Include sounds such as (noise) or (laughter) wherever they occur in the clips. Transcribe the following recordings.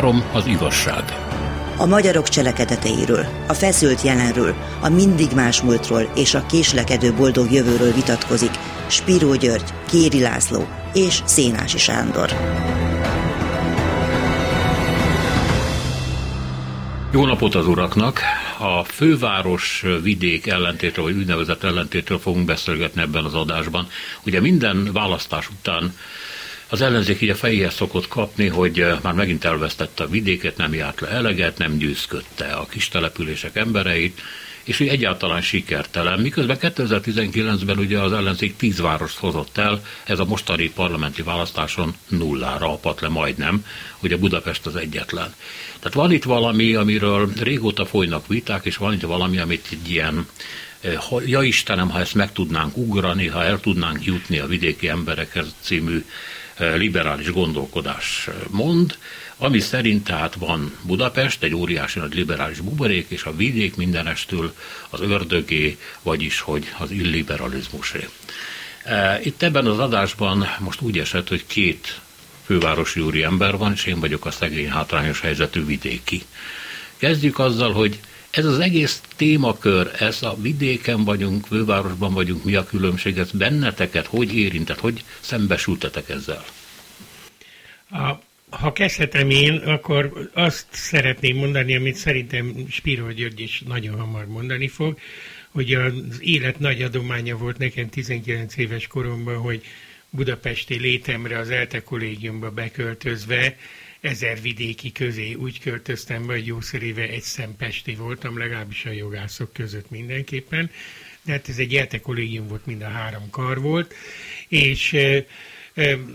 Három az igazság. A magyarok cselekedeteiről, a feszült jelenről, a mindig más múltról és a késlekedő boldog jövőről vitatkozik Spiró György, Kéri László és Szénási Sándor. Jó napot az uraknak! A főváros vidék ellentétről, vagy úgynevezett ellentétről fogunk beszélgetni ebben az adásban. Ugye minden választás után az ellenzék így a fejéhez szokott kapni, hogy már megint elvesztette a vidéket, nem járt le eleget, nem győzködte a kis települések embereit, és hogy egyáltalán sikertelen. Miközben 2019-ben ugye az ellenzék tíz várost hozott el, ez a mostani parlamenti választáson nullára apat le majdnem, ugye Budapest az egyetlen. Tehát van itt valami, amiről régóta folynak viták, és van itt valami, amit egy ilyen ja Istenem, ha ezt meg tudnánk ugrani, ha el tudnánk jutni a vidéki emberekhez című liberális gondolkodás mond, ami szerint tehát van Budapest, egy óriási nagy liberális buborék, és a vidék mindenestől az ördögé, vagyis hogy az illiberalizmusé. Itt ebben az adásban most úgy esett, hogy két fővárosi úri ember van, és én vagyok a szegény hátrányos helyzetű vidéki. Kezdjük azzal, hogy ez az egész témakör, ez a vidéken vagyunk, fővárosban vagyunk, mi a különbség, ez benneteket hogy érintett, hogy szembesültetek ezzel? A, ha kezdhetem én, akkor azt szeretném mondani, amit szerintem Spiro György is nagyon hamar mondani fog, hogy az élet nagy adománya volt nekem 19 éves koromban, hogy budapesti létemre az ELTE kollégiumba beköltözve ezer vidéki közé úgy költöztem be, hogy jószeréve egy szempesti voltam, legalábbis a jogászok között mindenképpen, de hát ez egy ELTE kollégium volt, mind a három kar volt, és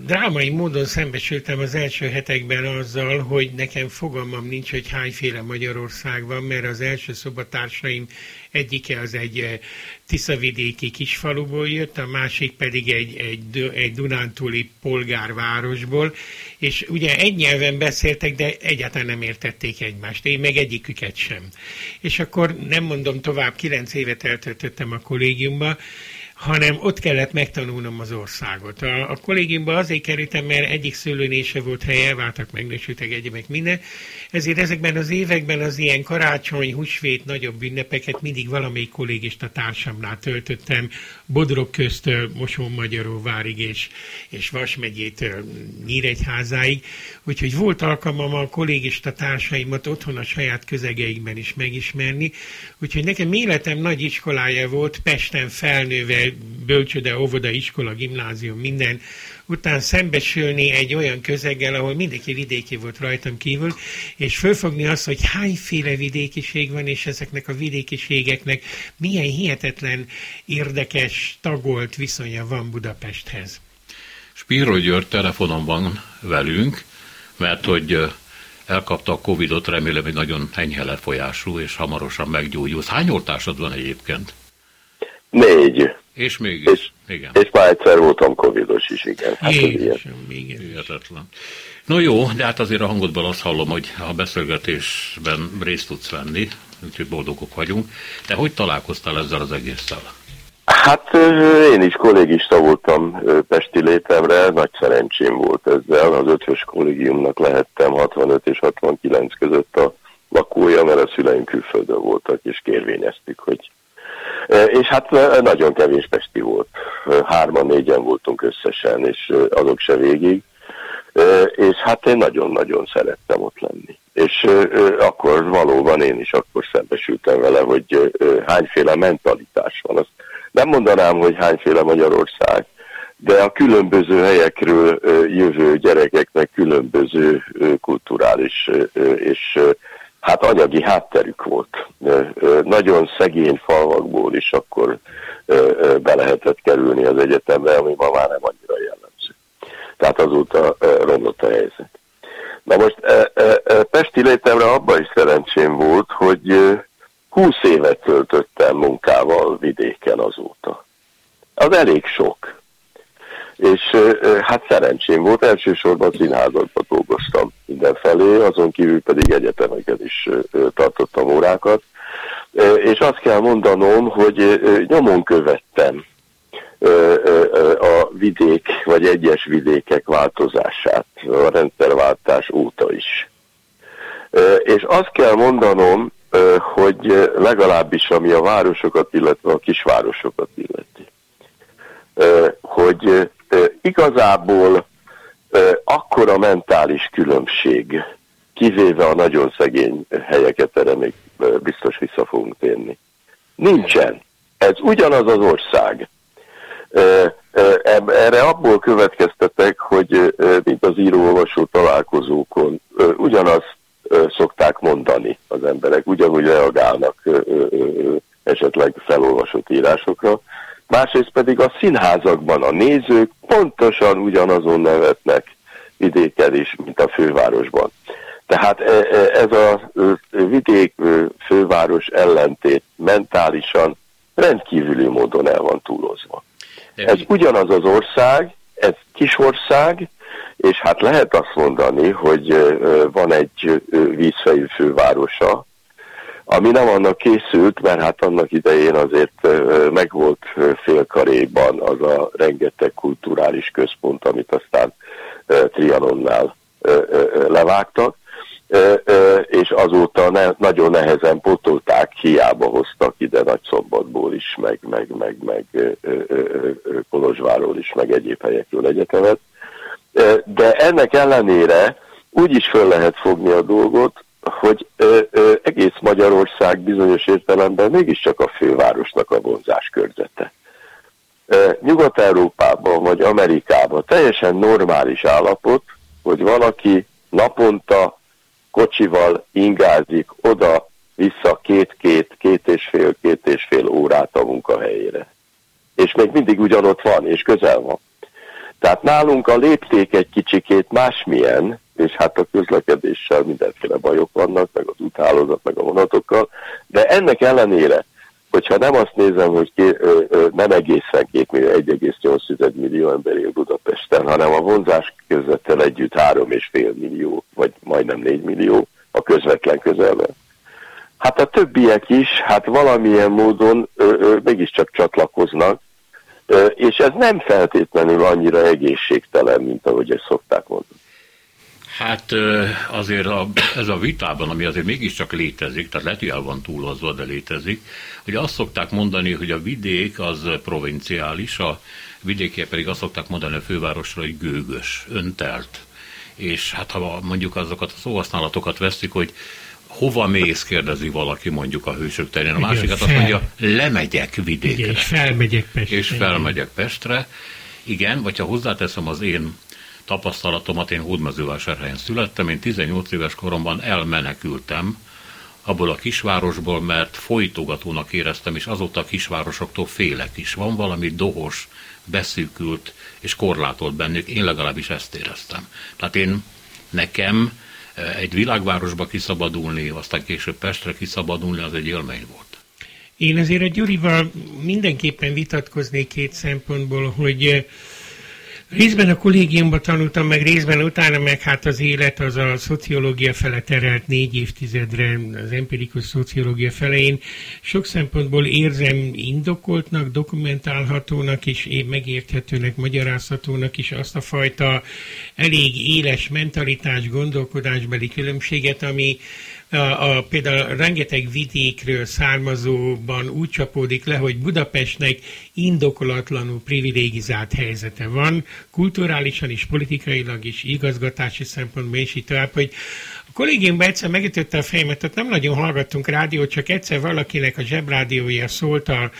Drámai módon szembesültem az első hetekben azzal, hogy nekem fogalmam nincs, hogy hányféle Magyarország van, mert az első szobatársaim egyike az egy Tiszavidéki kisfaluból jött, a másik pedig egy, egy, egy Dunántúli polgárvárosból, és ugye egy nyelven beszéltek, de egyáltalán nem értették egymást, én meg egyiküket sem. És akkor nem mondom tovább, kilenc évet eltöltöttem a kollégiumba, hanem ott kellett megtanulnom az országot. A, a kollégiumba azért kerültem, mert egyik szülőnése volt hely, elváltak, megnősültek egyebek minden, ezért ezekben az években az ilyen karácsony, húsvét, nagyobb ünnepeket mindig valamelyik kollégista társamnál töltöttem, Bodrog köztől Mosón-Magyaróvárig és, és Vas megyétől Nyíregyházáig, úgyhogy volt alkalmam a kollégista társaimat otthon a saját közegeikben is megismerni, úgyhogy nekem életem nagy iskolája volt, Pesten felnőve bölcsöde, óvoda, iskola, gimnázium, minden, után szembesülni egy olyan közeggel, ahol mindenki vidéki volt rajtam kívül, és fölfogni azt, hogy hányféle vidékiség van, és ezeknek a vidékiségeknek milyen hihetetlen, érdekes, tagolt viszonya van Budapesthez. Spiro György telefonon van velünk, mert hogy elkapta a Covid-ot, remélem, hogy nagyon enyhe lefolyású, és hamarosan meggyógyulsz. Hány oltásod van egyébként? Négy. És mégis, és, igen. És már egyszer voltam covidos is, igen. Hát Jézusom, igen. Hihetetlen. No jó, de hát azért a hangodból azt hallom, hogy a beszélgetésben részt tudsz venni, úgyhogy boldogok vagyunk. De hogy találkoztál ezzel az egésszel? Hát én is kollégista voltam Pesti létemre, nagy szerencsém volt ezzel. Az ötös kollégiumnak lehettem 65 és 69 között a lakója, mert a szüleim külföldön voltak, és kérvényeztük, hogy és hát nagyon kevés Pesti volt. Hárman, négyen voltunk összesen, és azok se végig. És hát én nagyon-nagyon szerettem ott lenni. És akkor valóban én is akkor szembesültem vele, hogy hányféle mentalitás van. Azt nem mondanám, hogy hányféle Magyarország, de a különböző helyekről jövő gyerekeknek különböző kulturális és hát anyagi hátterük volt. Nagyon szegény falvakból is akkor be lehetett kerülni az egyetemre, ami ma már nem annyira jellemző. Tehát azóta romlott a helyzet. Na most Pesti létemre abban is szerencsém volt, hogy 20 évet töltöttem munkával vidéken azóta. Az elég sok és hát szerencsém volt, elsősorban színházakban dolgoztam mindenfelé, azon kívül pedig egyetemeket is tartottam órákat, és azt kell mondanom, hogy nyomon követtem a vidék, vagy egyes vidékek változását a rendszerváltás óta is. És azt kell mondanom, hogy legalábbis ami a városokat, illetve a kisvárosokat illeti, hogy igazából akkora mentális különbség, kivéve a nagyon szegény helyeket, erre még biztos vissza fogunk térni. Nincsen. Ez ugyanaz az ország. Erre abból következtetek, hogy mint az író-olvasó találkozókon ugyanazt szokták mondani az emberek, ugyanúgy reagálnak esetleg felolvasott írásokra. Másrészt pedig a színházakban a nézők pontosan ugyanazon nevetnek vidéken is, mint a fővárosban. Tehát ez a vidék főváros ellentét mentálisan rendkívüli módon el van túlozva. Ez ugyanaz az ország, ez kis ország, és hát lehet azt mondani, hogy van egy vízfejű fővárosa, ami nem annak készült, mert hát annak idején azért megvolt félkaréban az a rengeteg kulturális központ, amit aztán Trianonnál levágtak, és azóta ne, nagyon nehezen potolták, hiába hoztak ide Nagyszombatból is, meg, meg, meg, meg Kolozsváról is, meg egyéb helyekről egyetemet. De ennek ellenére úgy is föl lehet fogni a dolgot, hogy ö, ö, egész Magyarország bizonyos értelemben mégiscsak a fővárosnak a vonzás körzete. Nyugat-Európában vagy Amerikában teljesen normális állapot, hogy valaki naponta kocsival ingázik oda-vissza két-két, két és fél, két és fél órát a munkahelyére. És még mindig ugyanott van, és közel van. Tehát nálunk a lépték egy kicsikét másmilyen, és hát a közlekedéssel mindenféle bajok vannak, meg az úthálózat, meg a vonatokkal, de ennek ellenére, hogyha nem azt nézem, hogy ké, ö, ö, nem egészen 2 millió, 1,8 millió ember él Budapesten, hanem a vonzás közvettel együtt 3,5 millió, vagy majdnem 4 millió a közvetlen közelben. Hát a többiek is, hát valamilyen módon ö, ö, mégiscsak csatlakoznak, ö, és ez nem feltétlenül annyira egészségtelen, mint ahogy ezt szokták mondani. Hát azért a, (clears throat) ez a vitában, ami azért mégiscsak létezik, tehát lehet, hogy el van túlozva, de létezik, hogy azt szokták mondani, hogy a vidék az provinciális, a vidékiek pedig azt szokták mondani a fővárosra, hogy gőgös, öntelt. És hát ha mondjuk azokat a szóhasználatokat veszik, hogy hova mész, kérdezi valaki mondjuk a hősök terén. A másikat azt mondja, lemegyek vidékre. Igen, és felmegyek Pestre. És felmegyek Pestre. Igen, vagy ha hozzáteszem az én tapasztalatomat, én Hódmezővásárhelyen születtem, én 18 éves koromban elmenekültem abból a kisvárosból, mert folytogatónak éreztem, és azóta a kisvárosoktól félek is. Van valami dohos, beszűkült és korlátolt bennük, én legalábbis ezt éreztem. Tehát én nekem eh, egy világvárosba kiszabadulni, aztán később Pestre kiszabadulni, az egy élmény volt. Én azért a Gyurival mindenképpen vitatkoznék két szempontból, hogy eh, Részben a kollégiumban tanultam, meg részben utána, meg hát az élet az a szociológia fele terelt négy évtizedre, az empirikus szociológia felején. Sok szempontból érzem indokoltnak, dokumentálhatónak és megérthetőnek, magyarázhatónak is azt a fajta elég éles mentalitás, gondolkodásbeli különbséget, ami a, például rengeteg vidékről származóban úgy csapódik le, hogy Budapestnek indokolatlanul privilégizált helyzete van, kulturálisan is, politikailag is, igazgatási szempontból, és így tovább, hogy a kollégiumban egyszer megütötte a fejemet, ott nem nagyon hallgattunk rádiót, csak egyszer valakinek a zsebrádiója szólt a,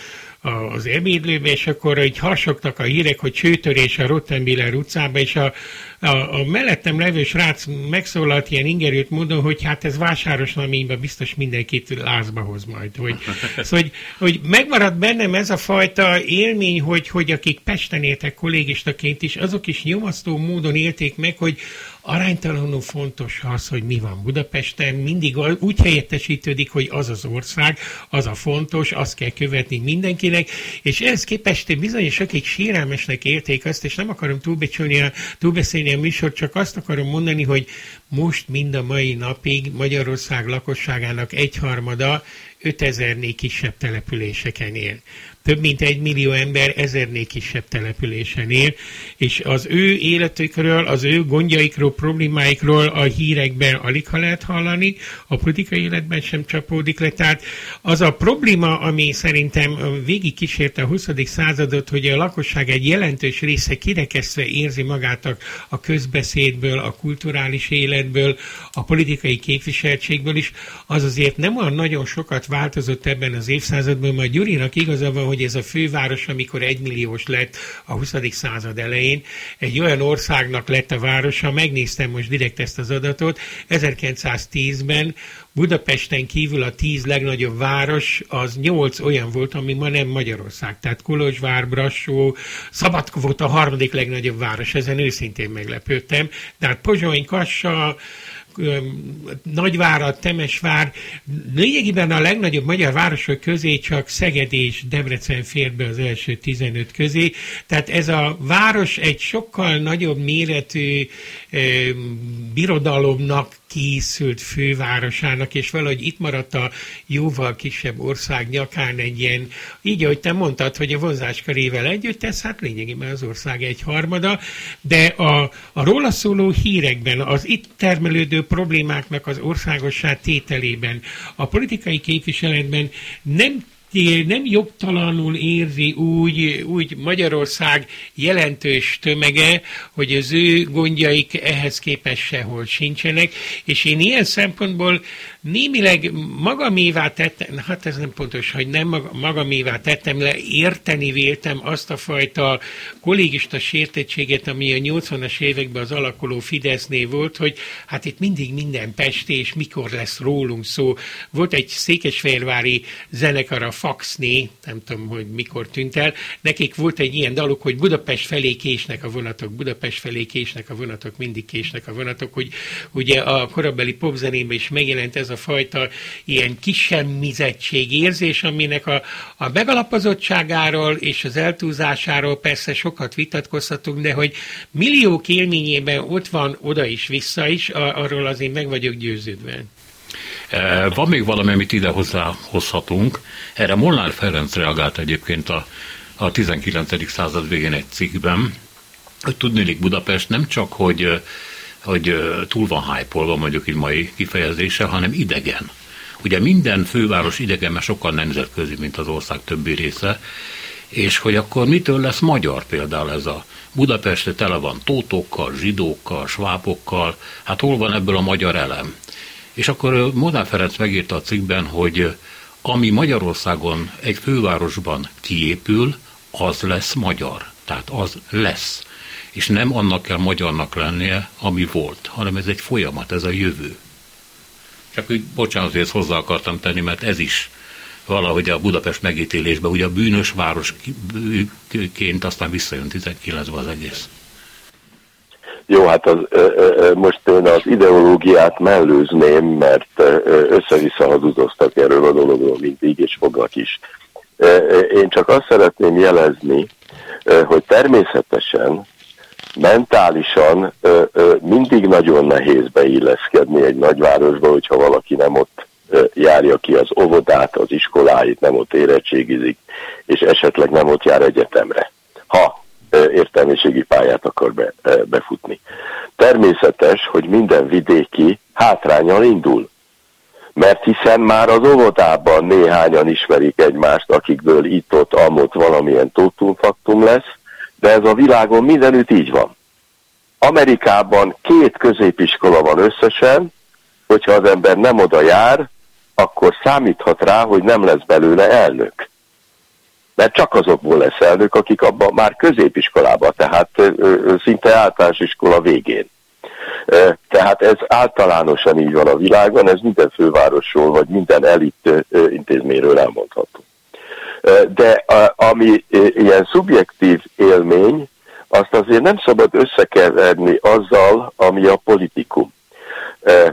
az ebédlőbe, és akkor így hasogtak a hírek, hogy csőtörés a Rottenbiller utcába, és a, a, a mellettem levő srác megszólalt ilyen ingerült módon, hogy hát ez vásáros naményben biztos mindenkit lázba hoz majd. Hogy, (laughs) szóval, hogy, hogy megmarad bennem ez a fajta élmény, hogy, hogy akik Pesten éltek kollégistaként is, azok is nyomasztó módon élték meg, hogy aránytalanul fontos az, hogy mi van Budapesten, mindig úgy helyettesítődik, hogy az az ország, az a fontos, azt kell követni mindenkinek, és ehhez képest bizonyos akik sérelmesnek érték azt, és nem akarom túlbecsülni a, túlbeszélni a műsor, csak azt akarom mondani, hogy most mind a mai napig Magyarország lakosságának egyharmada 5000-nél kisebb településeken él. Több mint egy millió ember ezernél kisebb településen él, és az ő életükről, az ő gondjaikról, problémáikról a hírekben alig ha lehet hallani, a politikai életben sem csapódik le. Tehát az a probléma, ami szerintem végig kísérte a 20. századot, hogy a lakosság egy jelentős része kirekesztve érzi magát a, a közbeszédből, a kulturális életből, a politikai képviseltségből is, az azért nem olyan nagyon sokat változott ebben az évszázadban, majd Gyurinak igaza van, hogy ez a főváros, amikor egymilliós lett a 20. század elején, egy olyan országnak lett a városa, megnéztem most direkt ezt az adatot, 1910-ben Budapesten kívül a tíz legnagyobb város, az nyolc olyan volt, ami ma nem Magyarország. Tehát Kolozsvár, Brassó, Szabadka volt a harmadik legnagyobb város, ezen őszintén meglepődtem. De hát Pozsony, Kassa, Nagyvárad, Temesvár, lényegében a legnagyobb magyar városok közé csak Szeged és Debrecen fér be az első 15 közé. Tehát ez a város egy sokkal nagyobb méretű birodalomnak készült fővárosának, és valahogy itt maradt a jóval kisebb ország nyakán egy ilyen, így ahogy te mondtad, hogy a vonzáskarével együtt, ez hát lényegében az ország egy harmada, de a, a róla szóló hírekben, az itt termelődő problémáknak az országossá tételében, a politikai képviseletben nem nem jogtalanul érzi úgy, úgy Magyarország jelentős tömege, hogy az ő gondjaik ehhez képest sehol sincsenek, és én ilyen szempontból némileg magamévá tettem, hát ez nem pontos, hogy nem magamévá tettem le, érteni véltem azt a fajta kollégista sértettséget, ami a 80-as években az alakuló Fidesznél volt, hogy hát itt mindig minden Pesti, és mikor lesz rólunk szó. Volt egy székesfehérvári zenekar, a Faxné, nem tudom, hogy mikor tűnt el, nekik volt egy ilyen daluk, hogy Budapest felé késnek a vonatok, Budapest felé késnek a vonatok, mindig késnek a vonatok, hogy ugye a korabeli popzenében is megjelent ez a a fajta ilyen kisemmizettség érzés, aminek a, a megalapozottságáról és az eltúzásáról persze sokat vitatkozhatunk, de hogy milliók élményében ott van oda is, vissza is, arról azért meg vagyok győződve. E, van még valami, amit ide hozzáhozhatunk. Erre Molnár Ferenc reagált egyébként a, a 19. század végén egy cikkben, hogy tudnélik Budapest nem csak, hogy hogy túl van hype mondjuk így mai kifejezése, hanem idegen. Ugye minden főváros idegen, mert sokkal nemzetközi, mint az ország többi része, és hogy akkor mitől lesz magyar például ez a Budapest tele van tótokkal, zsidókkal, svápokkal, hát hol van ebből a magyar elem? És akkor Modán Ferenc megírta a cikkben, hogy ami Magyarországon egy fővárosban kiépül, az lesz magyar. Tehát az lesz és nem annak kell magyarnak lennie, ami volt, hanem ez egy folyamat, ez a jövő. Csak úgy, bocsánat, hogy ezt hozzá akartam tenni, mert ez is valahogy a Budapest megítélésben, ugye a bűnös városként aztán visszajön 19-ben az egész. Jó, hát az, most én az ideológiát mellőzném, mert össze-vissza hazudoztak erről a dologról mindig, és fognak is. Én csak azt szeretném jelezni, hogy természetesen mentálisan ö, ö, mindig nagyon nehéz beilleszkedni egy nagyvárosba, hogyha valaki nem ott ö, járja ki az óvodát, az iskoláit, nem ott érettségizik, és esetleg nem ott jár egyetemre, ha ö, értelmiségi pályát akar be, ö, befutni. Természetes, hogy minden vidéki hátrányal indul, mert hiszen már az óvodában néhányan ismerik egymást, akikből itt-ott, amott valamilyen tótumfaktum lesz, de ez a világon mindenütt így van. Amerikában két középiskola van összesen, hogyha az ember nem oda jár, akkor számíthat rá, hogy nem lesz belőle elnök. Mert csak azokból lesz elnök, akik abban már középiskolában, tehát szinte általános iskola végén. Tehát ez általánosan így van a világon, ez minden fővárosról, vagy minden elit intézményről elmondható. De ami ilyen szubjektív élmény, azt azért nem szabad összekeverni azzal, ami a politikum.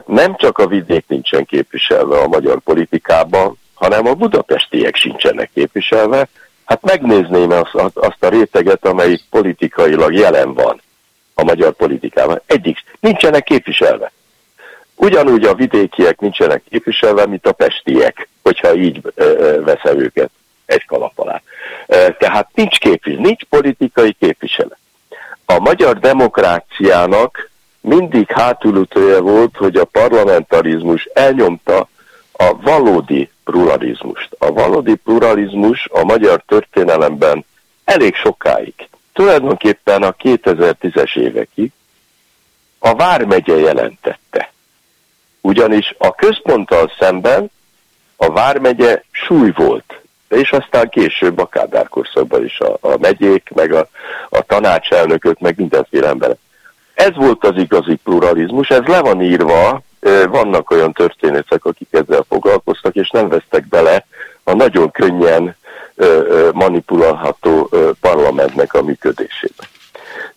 Nem csak a vidék nincsen képviselve a magyar politikában, hanem a budapestiek sincsenek képviselve. Hát megnézném azt, azt a réteget, amelyik politikailag jelen van a magyar politikában. Egyik, nincsenek képviselve. Ugyanúgy a vidékiek nincsenek képviselve, mint a pestiek, hogyha így veszem őket egy kalap alá. Tehát nincs képviselő, nincs politikai képviselet. A magyar demokráciának mindig hátulütője volt, hogy a parlamentarizmus elnyomta a valódi pluralizmust. A valódi pluralizmus a magyar történelemben elég sokáig, tulajdonképpen a 2010-es évekig a Vármegye jelentette. Ugyanis a központtal szemben a Vármegye súly volt, és aztán később a Kádár korszakban is a, a megyék, meg a, a tanácselnökök, meg mindenféle emberek. Ez volt az igazi pluralizmus, ez le van írva, vannak olyan történetek, akik ezzel foglalkoztak, és nem vesztek bele a nagyon könnyen manipulálható parlamentnek a működésébe.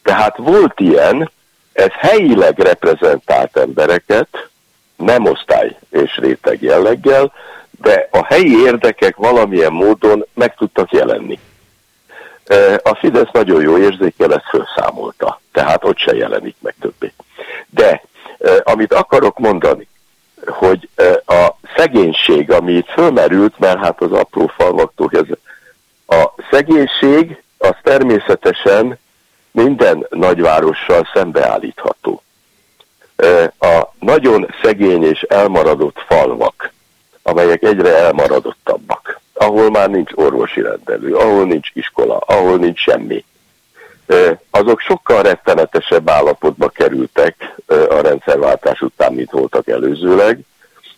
Tehát volt ilyen, ez helyileg reprezentált embereket, nem osztály és réteg jelleggel, de a helyi érdekek valamilyen módon meg tudtak jelenni. A Fidesz nagyon jó érzékel, ezt felszámolta, tehát ott se jelenik meg többé. De amit akarok mondani, hogy a szegénység, ami itt fölmerült, mert hát az apró falvaktól ez a szegénység az természetesen minden nagyvárossal szembeállítható. A nagyon szegény és elmaradott falvak, amelyek egyre elmaradottabbak, ahol már nincs orvosi rendelő, ahol nincs iskola, ahol nincs semmi, azok sokkal rettenetesebb állapotba kerültek a rendszerváltás után, mint voltak előzőleg,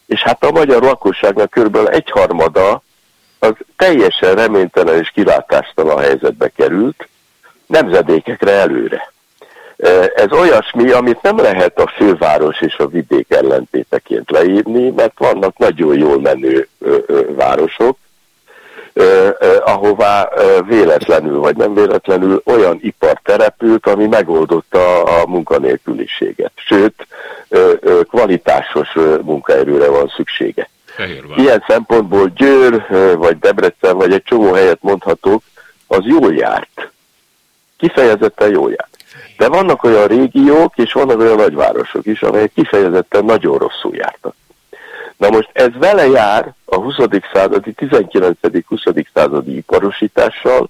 és hát a magyar lakosságnak kb. egyharmada az teljesen reménytelen és kilátástalan helyzetbe került, nemzedékekre előre. Ez olyasmi, amit nem lehet a főváros és a vidék ellentéteként leírni, mert vannak nagyon jól menő városok, ahová véletlenül vagy nem véletlenül olyan ipar terepült, ami megoldotta a munkanélküliséget. Sőt, kvalitásos munkaerőre van szüksége. Fehérvár. Ilyen szempontból Győr, vagy Debrecen, vagy egy csomó helyet mondhatók, az jól járt. Kifejezetten jól járt. De vannak olyan régiók, és vannak olyan nagyvárosok is, amelyek kifejezetten nagyon rosszul jártak. Na most ez vele jár a 20. századi, 19.-20. századi iparosítással,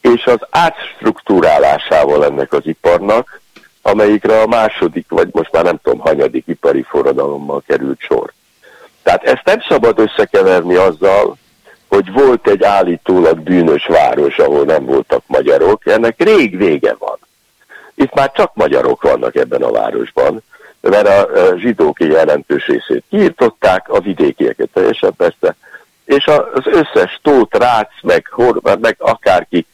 és az átstruktúrálásával ennek az iparnak, amelyikre a második, vagy most már nem tudom, hanyadik ipari forradalommal került sor. Tehát ezt nem szabad összekeverni azzal, hogy volt egy állítólag bűnös város, ahol nem voltak magyarok, ennek rég vége van. Itt már csak magyarok vannak ebben a városban, mert a zsidók jelentős részét kiirtották, a vidékieket teljesen persze, és az összes tót, rác, meg, horvát, meg akárki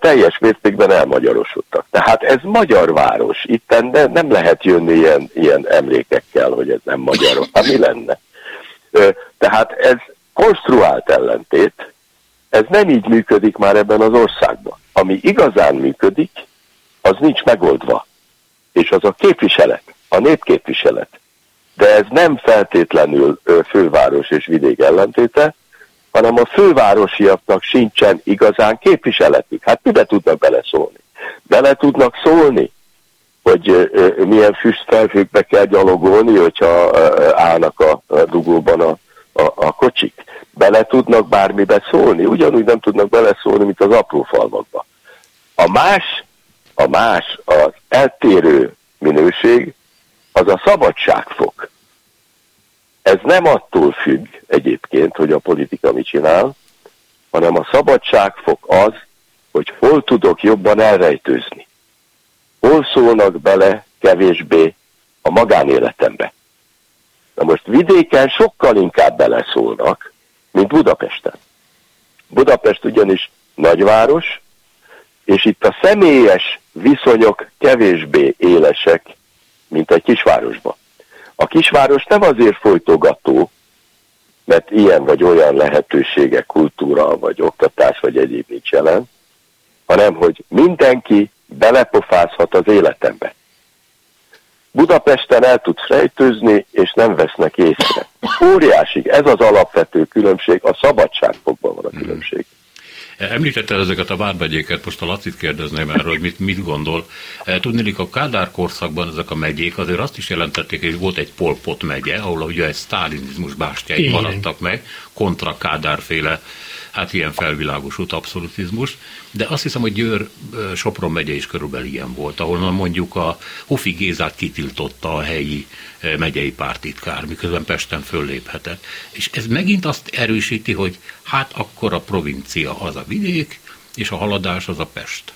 teljes mértékben elmagyarosodtak. Tehát ez magyar város. Itt nem, nem lehet jönni ilyen, ilyen emlékekkel, hogy ez nem magyar. Hát mi lenne? Tehát ez konstruált ellentét, ez nem így működik már ebben az országban. Ami igazán működik, az nincs megoldva. És az a képviselet a népképviselet. De ez nem feltétlenül főváros és vidék ellentéte, hanem a fővárosiaknak sincsen igazán képviseletük. Hát mibe tudnak beleszólni? Bele tudnak szólni, hogy milyen füstfelhőkbe kell gyalogolni, hogyha állnak a dugóban a, a, a kocsik. Bele tudnak bármibe szólni, ugyanúgy nem tudnak beleszólni, mint az apró falvakba. A más, a más, az eltérő minőség, az a szabadságfok. Ez nem attól függ egyébként, hogy a politika mit csinál, hanem a szabadságfok az, hogy hol tudok jobban elrejtőzni. Hol szólnak bele kevésbé a magánéletembe. Na most vidéken sokkal inkább beleszólnak, mint Budapesten. Budapest ugyanis nagyváros, és itt a személyes viszonyok kevésbé élesek, mint egy kisvárosban. A kisváros nem azért folytogató, mert ilyen vagy olyan lehetőségek, kultúra, vagy oktatás, vagy egyéb nincs jelen, hanem hogy mindenki belepofázhat az életembe. Budapesten el tudsz rejtőzni, és nem vesznek észre. Óriási, ez az alapvető különbség, a szabadságfokban van a különbség. Említette ezeket a vármegyéket, most a Lacit kérdezném erről, hogy mit, mit gondol. E, tudnélik, a Kádár korszakban ezek a megyék azért azt is jelentették, hogy volt egy Polpot megye, ahol ugye egy sztálinizmus bástyái maradtak meg, kontra Kádárféle hát ilyen felvilágosult abszolutizmus, de azt hiszem, hogy Győr Sopron megye is körülbelül ilyen volt, ahol mondjuk a Hofi Gézát kitiltotta a helyi megyei pártitkár, miközben Pesten fölléphetett. És ez megint azt erősíti, hogy hát akkor a provincia az a vidék, és a haladás az a Pest.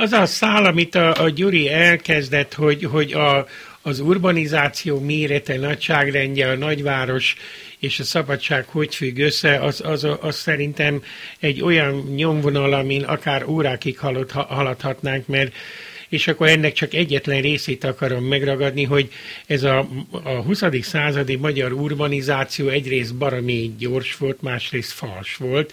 Az a szál, amit a, a Gyuri elkezdett, hogy, hogy a, az urbanizáció mérete, nagyságrendje, a nagyváros és a szabadság hogy függ össze, az, az, az szerintem egy olyan nyomvonal, amin akár órákig halad, haladhatnánk, mert és akkor ennek csak egyetlen részét akarom megragadni, hogy ez a, a 20. századi magyar urbanizáció egyrészt baromi gyors volt, másrészt fals volt,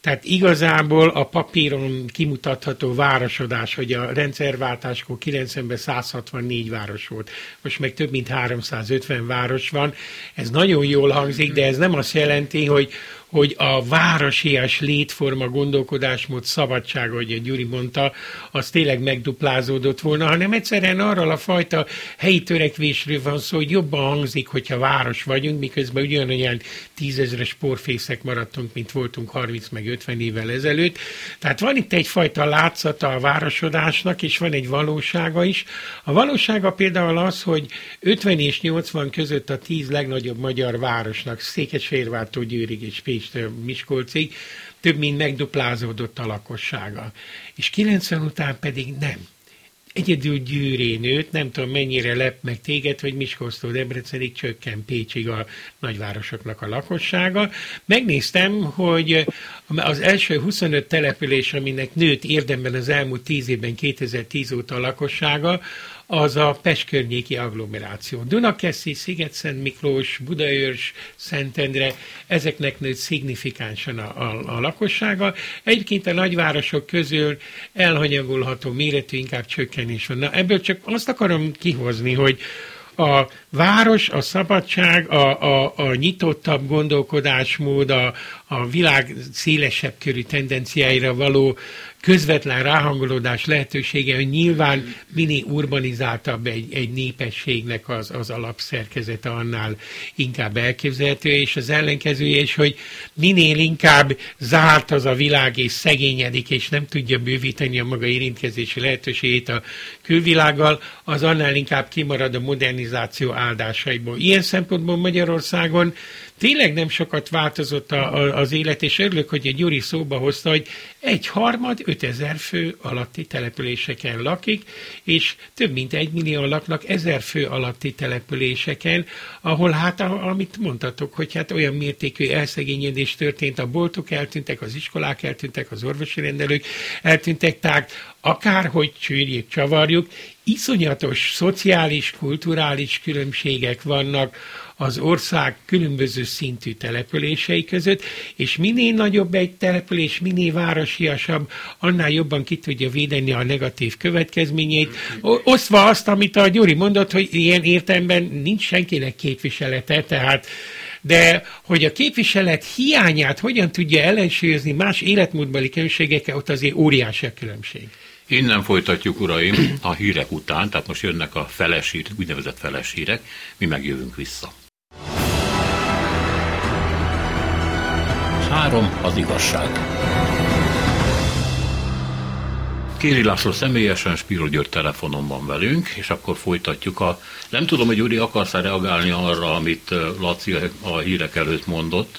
tehát igazából a papíron kimutatható városodás, hogy a rendszerváltáskor 90-ben 164 város volt, most meg több mint 350 város van. Ez nagyon jól hangzik, de ez nem azt jelenti, hogy hogy a városias létforma gondolkodásmód szabadság, ahogy a Gyuri mondta, az tényleg megduplázódott volna, hanem egyszerűen arról a fajta helyi törekvésről van szó, hogy jobban hangzik, hogyha város vagyunk, miközben ugyanolyan tízezres porfészek maradtunk, mint voltunk 30 meg 50 évvel ezelőtt. Tehát van itt egyfajta látszata a városodásnak, és van egy valósága is. A valósága például az, hogy 50 és 80 között a tíz legnagyobb magyar városnak, Székesfehérvártól Győrig és Pécs Pécstől Miskolcig, több mint megduplázódott a lakossága. És 90 után pedig nem. Egyedül Győré nőtt, nem tudom mennyire lep meg téged, hogy Miskolctól Debrecenig csökken Pécsig a nagyvárosoknak a lakossága. Megnéztem, hogy az első 25 település, aminek nőtt érdemben az elmúlt 10 évben, 2010 óta a lakossága, az a Pest környéki agglomeráció. Dunakeszi, Sziget-Szent Miklós, Budaörs, Szentendre, ezeknek nőtt szignifikánsan a, a, a lakossága. Egyébként a nagyvárosok közül elhanyagolható méretű inkább csökkenés van. Na, ebből csak azt akarom kihozni, hogy a város, a szabadság, a, a, a nyitottabb gondolkodásmód, a, a világ szélesebb körű tendenciáira való közvetlen ráhangolódás lehetősége, hogy nyilván minél urbanizáltabb egy, egy népességnek az, az alapszerkezete, annál inkább elképzelhető, és az ellenkezője is, hogy minél inkább zárt az a világ, és szegényedik, és nem tudja bővíteni a maga érintkezési lehetőségét a külvilággal, az annál inkább kimarad a modernizáció áldásaiból. Ilyen szempontból Magyarországon tényleg nem sokat változott a, a, az élet, és örülök, hogy egy Gyuri szóba hozta, hogy egy harmad 5000 fő alatti településeken lakik, és több mint egy millió laknak ezer fő alatti településeken, ahol hát, amit mondtatok, hogy hát olyan mértékű elszegényedés történt, a boltok eltűntek, az iskolák eltűntek, az orvosi rendelők eltűntek, tehát akárhogy csűrjük, csavarjuk, iszonyatos szociális, kulturális különbségek vannak az ország különböző szintű települései között, és minél nagyobb egy település, minél városiasabb, annál jobban ki tudja védeni a negatív következményeit. Osztva azt, amit a Gyuri mondott, hogy ilyen értelemben nincs senkinek képviselete, tehát de hogy a képviselet hiányát hogyan tudja ellensúlyozni más életmódbeli különbségekkel, ott azért óriási a különbség. Innen folytatjuk, uraim, a hírek után, tehát most jönnek a felesír, úgynevezett felesírek, mi megjövünk vissza. Három az igazság. Kéri László személyesen, Spiro György telefonon van velünk, és akkor folytatjuk a... Nem tudom, hogy Gyuri akarsz reagálni arra, amit Laci a hírek előtt mondott.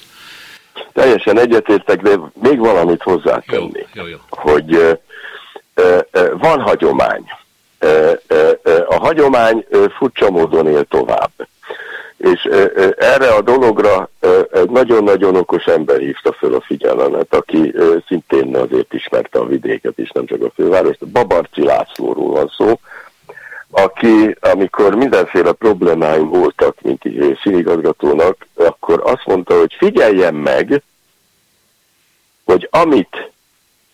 Teljesen egyetértek, de még valamit hozzátenni. Jó, jó, jó. Hogy uh, uh, van hagyomány. Uh, a hagyomány furcsa módon él tovább és erre a dologra egy nagyon-nagyon okos ember hívta föl a figyelmet, aki szintén azért ismerte a vidéket is, nem csak a fővárost. Babarci Lászlóról van szó, aki, amikor mindenféle problémáim voltak, mint színigazgatónak, akkor azt mondta, hogy figyeljen meg, hogy amit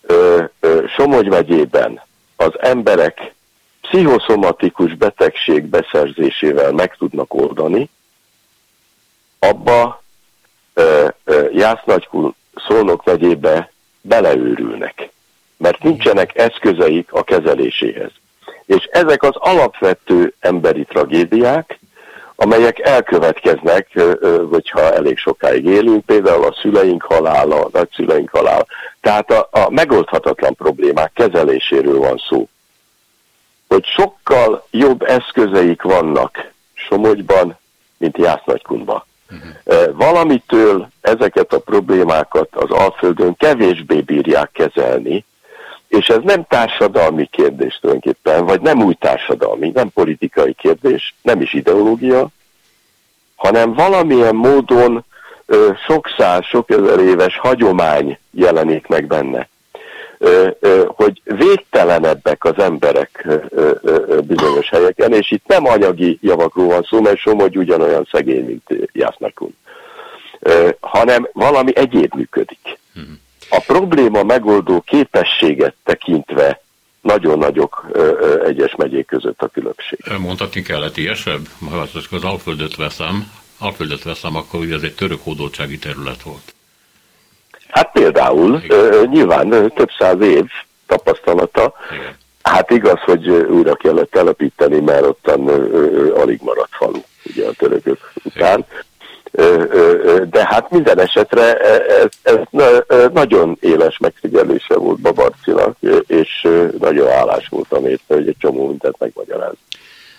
ö, ö, Somogy megyében az emberek pszichoszomatikus betegség beszerzésével meg tudnak abba Jásznagykul Szolnok megyébe beleőrülnek, mert nincsenek eszközeik a kezeléséhez. És ezek az alapvető emberi tragédiák, amelyek elkövetkeznek, hogyha elég sokáig élünk, például a szüleink halála, a nagyszüleink halála. Tehát a, a megoldhatatlan problémák kezeléséről van szó. Hogy sokkal jobb eszközeik vannak Somogyban, mint Jásznagykundban. Uh-huh. Valamitől ezeket a problémákat az Alföldön kevésbé bírják kezelni, és ez nem társadalmi kérdés tulajdonképpen, vagy nem új társadalmi, nem politikai kérdés, nem is ideológia, hanem valamilyen módon sok száz, sok ezer éves hagyomány jelenik meg benne. Hogy végtelenebbek az emberek bizonyos helyeken, és itt nem anyagi javakról van szó, mert Somogy ugyanolyan szegény, mint Jászmerkun, hanem valami egyéb működik. Hmm a probléma megoldó képességet tekintve nagyon nagyok egyes megyék között a különbség. Mondhatni keletiesebb? Ha az Alföldet veszem, Alföldet veszem, akkor ugye ez egy török hódoltsági terület volt. Hát például, Igen. nyilván több száz év tapasztalata, Igen. Hát igaz, hogy újra kellett telepíteni, mert ottan alig maradt falu, ugye a törökök után. De hát minden esetre ez, ez nagyon éles megfigyelése volt Babarcinak, és nagyon állás volt a hogy egy csomó mindent megmagyaráz.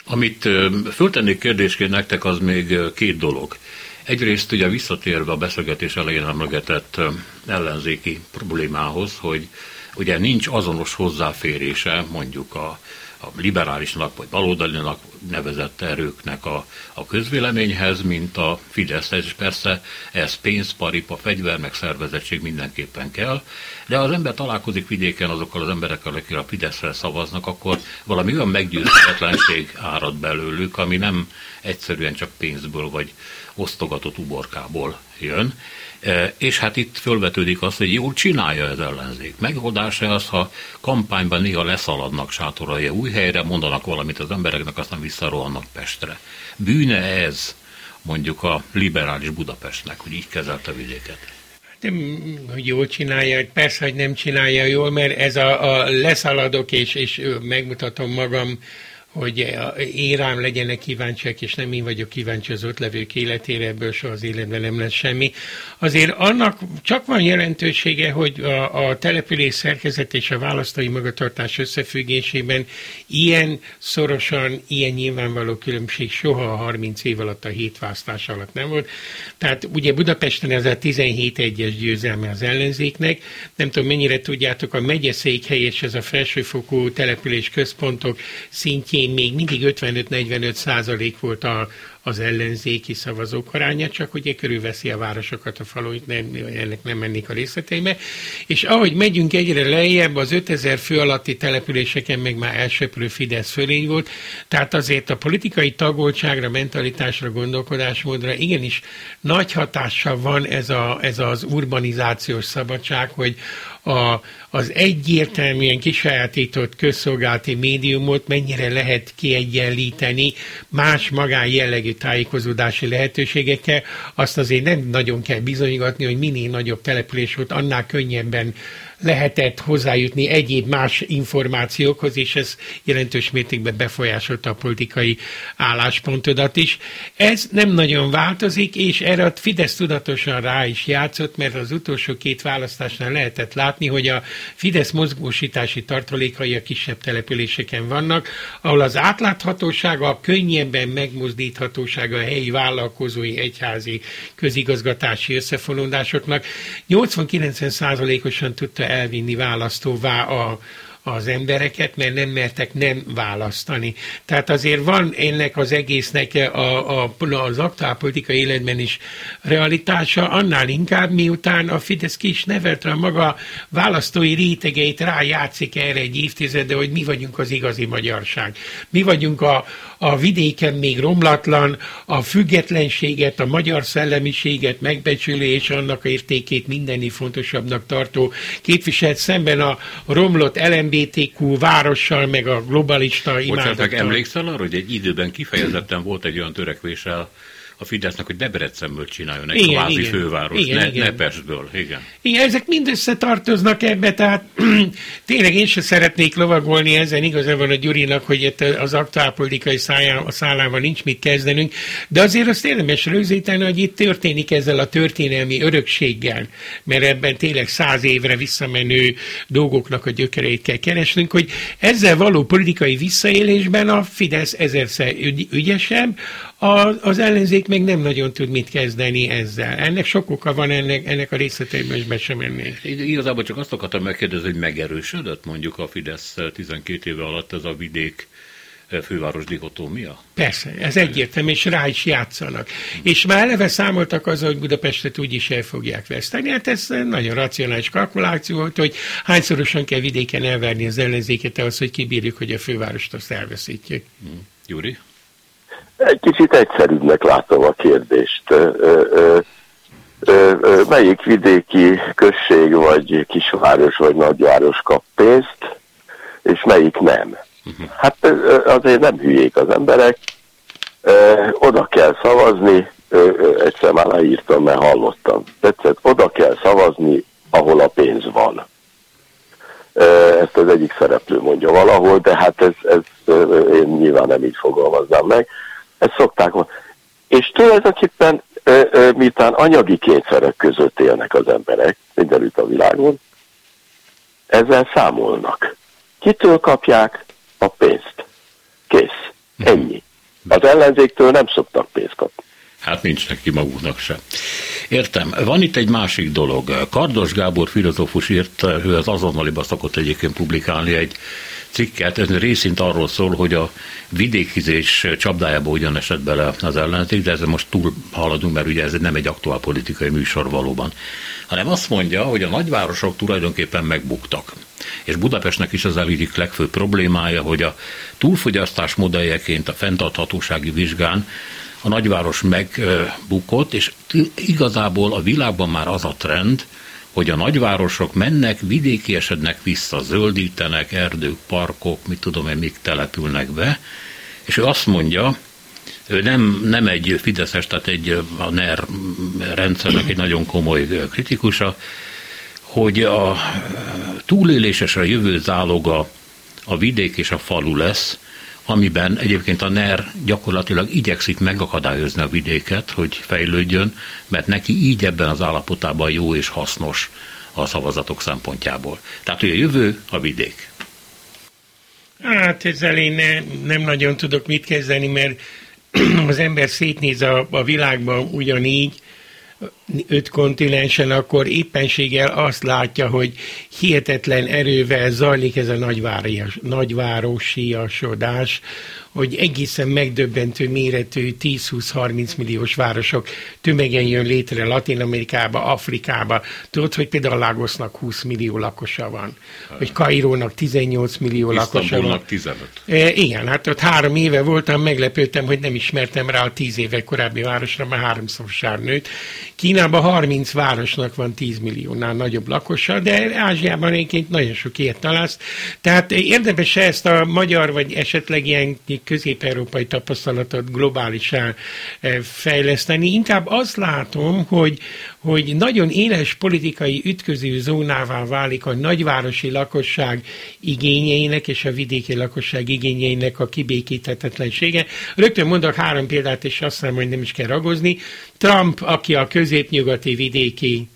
Amit föltennék kérdésként nektek, az még két dolog. Egyrészt ugye visszatérve a beszélgetés elején emlegetett ellenzéki problémához, hogy ugye nincs azonos hozzáférése mondjuk a a liberálisnak vagy baloldalinak nevezett erőknek a, a közvéleményhez, mint a Fidesz. És persze ez pénz, paripa, fegyver, meg szervezettség mindenképpen kell, de az ember találkozik vidéken azokkal az emberekkel, akik a Fideszre szavaznak, akkor valami olyan meggyőzhetetlenség árad belőlük, ami nem egyszerűen csak pénzből vagy osztogatott uborkából jön. E, és hát itt fölvetődik az, hogy jól csinálja az ellenzék. Megoldása az, ha kampányban néha leszaladnak sátorai új helyre, mondanak valamit az embereknek, aztán visszarohannak Pestre. Bűne ez mondjuk a liberális Budapestnek, hogy így kezelte a vidéket? Nem, hogy jól csinálja, persze, hogy nem csinálja jól, mert ez a, a leszaladok, és, és megmutatom magam, hogy én rám legyenek kíváncsiak, és nem én vagyok kíváncsi az ott levők életére, ebből soha az életben nem lesz semmi. Azért annak csak van jelentősége, hogy a, a település szerkezet és a választói magatartás összefüggésében ilyen szorosan, ilyen nyilvánvaló különbség soha a 30 év alatt a hét választás alatt nem volt. Tehát ugye Budapesten ez a 17 egyes győzelme az ellenzéknek. Nem tudom, mennyire tudjátok, a megyeszékhely és ez a felsőfokú település központok szintjén elején még mindig 55-45 százalék volt a, az ellenzéki szavazók aránya, csak ugye körülveszi a városokat, a faluit, nem, ennek nem mennék a részleteibe. És ahogy megyünk egyre lejjebb, az 5000 fő alatti településeken meg már elsöprő Fidesz fölény volt, tehát azért a politikai tagoltságra, mentalitásra, gondolkodásmódra igenis nagy hatással van ez, a, ez az urbanizációs szabadság, hogy a, az egyértelműen kisajátított közszolgálati médiumot mennyire lehet kiegyenlíteni más magán jellegű tájékozódási lehetőségekkel, azt azért nem nagyon kell bizonygatni, hogy minél nagyobb település volt, annál könnyebben lehetett hozzájutni egyéb más információkhoz, és ez jelentős mértékben befolyásolta a politikai álláspontodat is. Ez nem nagyon változik, és erre a Fidesz tudatosan rá is játszott, mert az utolsó két választásnál lehetett látni, hogy a Fidesz mozgósítási tartalékai a kisebb településeken vannak, ahol az átláthatósága, a könnyebben megmozdíthatósága a helyi vállalkozói, egyházi, közigazgatási összefonódásoknak 80-90 százalékosan tudta elvinni választóvá a, az embereket, mert nem mertek nem választani. Tehát azért van ennek az egésznek a, a, az aktuál politikai életben is realitása, annál inkább, miután a Fidesz ki is nevelte a maga választói rétegeit, rájátszik erre egy évtizede, hogy mi vagyunk az igazi magyarság. Mi vagyunk a, a vidéken még romlatlan, a függetlenséget, a magyar szellemiséget megbecsülő és annak értékét mindeni fontosabbnak tartó képviselt szemben a romlott LMBTQ várossal, meg a globalista imádattal. Bocsánat, emlékszel arra, hogy egy időben kifejezetten volt egy olyan törekvéssel a Fidesznek, hogy Debrecenből csináljon egy igen, kvázi igen. főváros, igen, ne, igen. ne Pestből. Igen. igen, ezek mind összetartoznak ebbe, tehát (clears throat) tényleg én sem szeretnék lovagolni ezen, igazából a Gyurinak, hogy itt az aktuálpolitikai a szállával nincs mit kezdenünk, de azért azt érdemes rögzíteni, hogy itt történik ezzel a történelmi örökséggel, mert ebben tényleg száz évre visszamenő dolgoknak a gyökereit kell keresnünk, hogy ezzel való politikai visszaélésben a Fidesz ezerszer ügyesebb, az ellenzék még nem nagyon tud mit kezdeni ezzel. Ennek sok oka van, ennek, ennek a részleteiben is be sem mennék. Igazából csak azt akartam megkérdezni, hogy megerősödött mondjuk a Fidesz 12 éve alatt ez a vidék főváros dihotómia? Persze, ez egyértelmű, és rá is játszanak. Hmm. És már eleve számoltak azzal, hogy Budapestet úgyis el fogják veszteni. Hát ez nagyon racionális kalkuláció volt, hogy hányszorosan kell vidéken elverni az ellenzéket ahhoz, hogy kibírjuk, hogy a fővárost azt elveszítjük. Hmm. Gyuri? Egy kicsit egyszerűbbnek látom a kérdést. Melyik vidéki község, vagy kisváros, vagy nagyváros kap pénzt, és melyik nem? Uh-huh. Hát azért nem hülyék az emberek. Oda kell szavazni, egyszer már leírtam, mert hallottam. Tetszett, oda kell szavazni, ahol a pénz van. Ezt az egyik szereplő mondja valahol, de hát ez, ez én nyilván nem így fogalmaznám meg. Ezt szokták mondani. És tulajdonképpen miután anyagi kényszerek között élnek az emberek mindenütt a világon, ezzel számolnak. Kitől kapják a pénzt? Kész. Ennyi. Az ellenzéktől nem szoktak pénzt kapni. Hát nincs neki maguknak se. Értem. Van itt egy másik dolog. Kardos Gábor filozófus írt, ő az azonnaliba szokott egyébként publikálni egy cikket, ez részint arról szól, hogy a vidékizés csapdájába ugyan esett bele az ellenzék, de ezzel most túl haladunk, mert ugye ez nem egy aktuál politikai műsor valóban. Hanem azt mondja, hogy a nagyvárosok tulajdonképpen megbuktak. És Budapestnek is az egyik legfőbb problémája, hogy a túlfogyasztás modelljeként a fenntarthatósági vizsgán a nagyváros megbukott, és igazából a világban már az a trend, hogy a nagyvárosok mennek, vidéki esednek vissza, zöldítenek, erdők, parkok, mit tudom én, mik települnek be, és ő azt mondja, ő nem, nem egy Fideszes, tehát egy a NER rendszernek egy nagyon komoly kritikusa, hogy a túlélésesre jövő záloga a vidék és a falu lesz, amiben egyébként a NER gyakorlatilag igyekszik megakadályozni a vidéket, hogy fejlődjön, mert neki így ebben az állapotában jó és hasznos a szavazatok szempontjából. Tehát, hogy a jövő a vidék. Hát ezzel én ne, nem nagyon tudok mit kezdeni, mert (clears throat) az ember szétnéz a, a világban ugyanígy, öt kontinensen, akkor éppenséggel azt látja, hogy hihetetlen erővel zajlik ez a nagyvárosiasodás, hogy egészen megdöbbentő méretű 10-20-30 milliós városok tömegen jön létre Latin Amerikába, Afrikába. Tudod, hogy például Lagosnak 20 millió lakosa van, hogy Kairónak 18 millió lakosa van. 15. E, igen, hát ott három éve voltam, meglepődtem, hogy nem ismertem rá a 10 éve korábbi városra, mert háromszor nőtt. Kínában 30 városnak van 10 milliónál nagyobb lakosa, de Ázsiában egyébként nagyon sok ilyet találsz. Tehát érdemes ezt a magyar, vagy esetleg ilyen közép-európai tapasztalatot globálisan eh, fejleszteni. Inkább azt látom, hogy, hogy nagyon éles politikai ütköző zónává válik a nagyvárosi lakosság igényeinek és a vidéki lakosság igényeinek a kibékíthetetlensége. Rögtön mondok három példát, és azt hiszem, hogy nem is kell ragozni. Trump, aki a középnyugati vidéki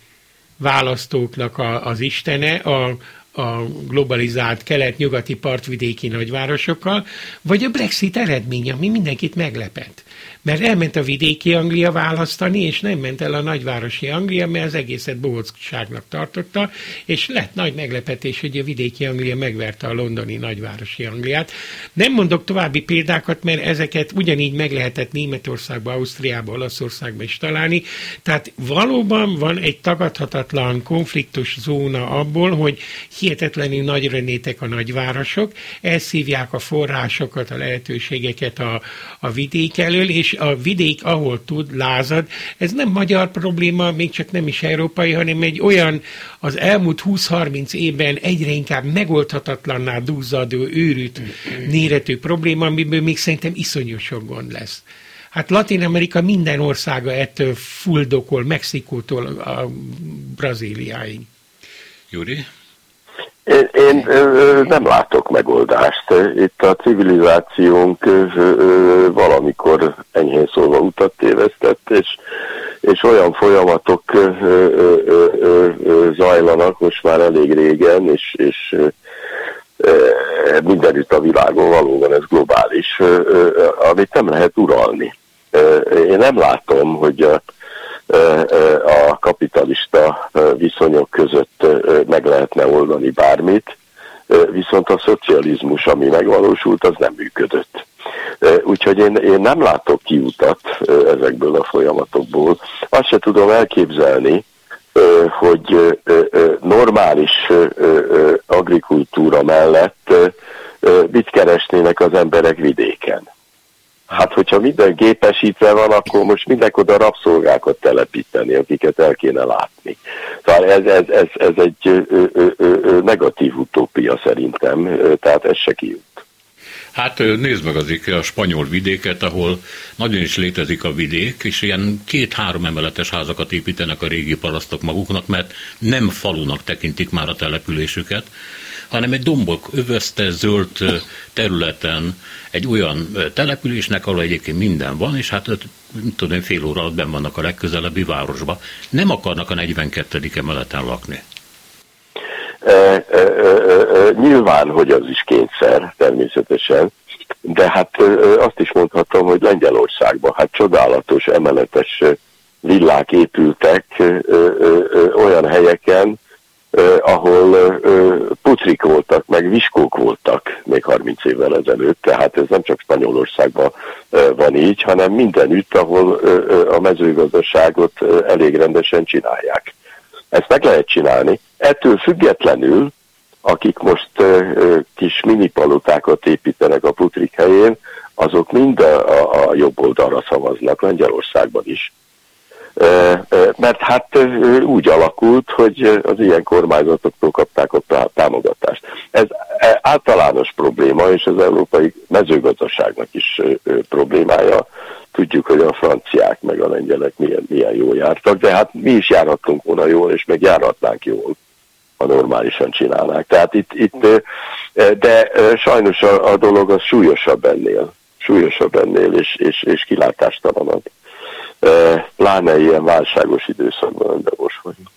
választóknak a, az istene, a, a globalizált kelet-nyugati partvidéki nagyvárosokkal, vagy a Brexit eredménye, ami mindenkit meglepett mert elment a vidéki Anglia választani, és nem ment el a nagyvárosi Anglia, mert az egészet bohócságnak tartotta, és lett nagy meglepetés, hogy a vidéki Anglia megverte a londoni nagyvárosi Angliát. Nem mondok további példákat, mert ezeket ugyanígy meg lehetett Németországba, Ausztriába, Olaszországba is találni. Tehát valóban van egy tagadhatatlan konfliktus zóna abból, hogy hihetetlenül nagyra nétek a nagyvárosok, elszívják a forrásokat, a lehetőségeket a, a vidék elől, és a vidék, ahol tud, lázad. Ez nem magyar probléma, még csak nem is európai, hanem egy olyan az elmúlt 20-30 évben egyre inkább megoldhatatlanná duzzadó, őrült méretű probléma, amiből még szerintem iszonyú sok gond lesz. Hát Latin Amerika minden országa ettől fuldokol, Mexikótól a Brazíliáig. Júri? Én, én nem látok megoldást. Itt a civilizációnk valamikor enyhén szólva utat tévesztett, és, és olyan folyamatok zajlanak most már elég régen, és, és mindenütt a világon valóban ez globális, amit nem lehet uralni. Én nem látom, hogy a, a kapitalista viszonyok között meg lehetne oldani bármit, viszont a szocializmus, ami megvalósult, az nem működött. Úgyhogy én, én nem látok kiutat ezekből a folyamatokból. Azt se tudom elképzelni, hogy normális agrikultúra mellett mit keresnének az emberek vidéken. Hát, hogyha minden gépesítve van, akkor most mindenk oda rabszolgákat telepíteni, akiket el kéne látni. Szóval ez, ez, ez, ez egy ö, ö, ö, negatív utópia szerintem, tehát ez se kijut. Hát nézd meg az a spanyol vidéket, ahol nagyon is létezik a vidék, és ilyen két-három emeletes házakat építenek a régi parasztok maguknak, mert nem falunak tekintik már a településüket, hanem egy dombok övezte zöld területen egy olyan településnek, ahol egyébként minden van, és hát tudom, fél óra alatt benn vannak a legközelebbi városba. Nem akarnak a 42. emeleten lakni. E, e, e, nyilván, hogy az is kényszer, természetesen, de hát azt is mondhatom, hogy Lengyelországban hát csodálatos emeletes villák épültek olyan helyeken, ahol pucrik voltak, meg viskók voltak még 30 évvel ezelőtt, tehát ez nem csak Spanyolországban van így, hanem mindenütt, ahol a mezőgazdaságot elég rendesen csinálják. Ezt meg lehet csinálni. Ettől függetlenül, akik most kis minipalotákat építenek a putrik helyén, azok mind a, a jobb oldalra szavaznak, Lengyelországban is mert hát úgy alakult, hogy az ilyen kormányzatoktól kapták a támogatást. Ez általános probléma, és az európai mezőgazdaságnak is problémája. Tudjuk, hogy a franciák meg a lengyelek milyen, milyen jól jártak, de hát mi is járhatunk volna jól, és meg járhatnánk jól ha normálisan csinálnák. Tehát itt, itt de sajnos a, a dolog az súlyosabb ennél, súlyosabb ennél, és, és, és kilátástalanabb pláne ilyen válságos időszakban, amiben most vagyunk.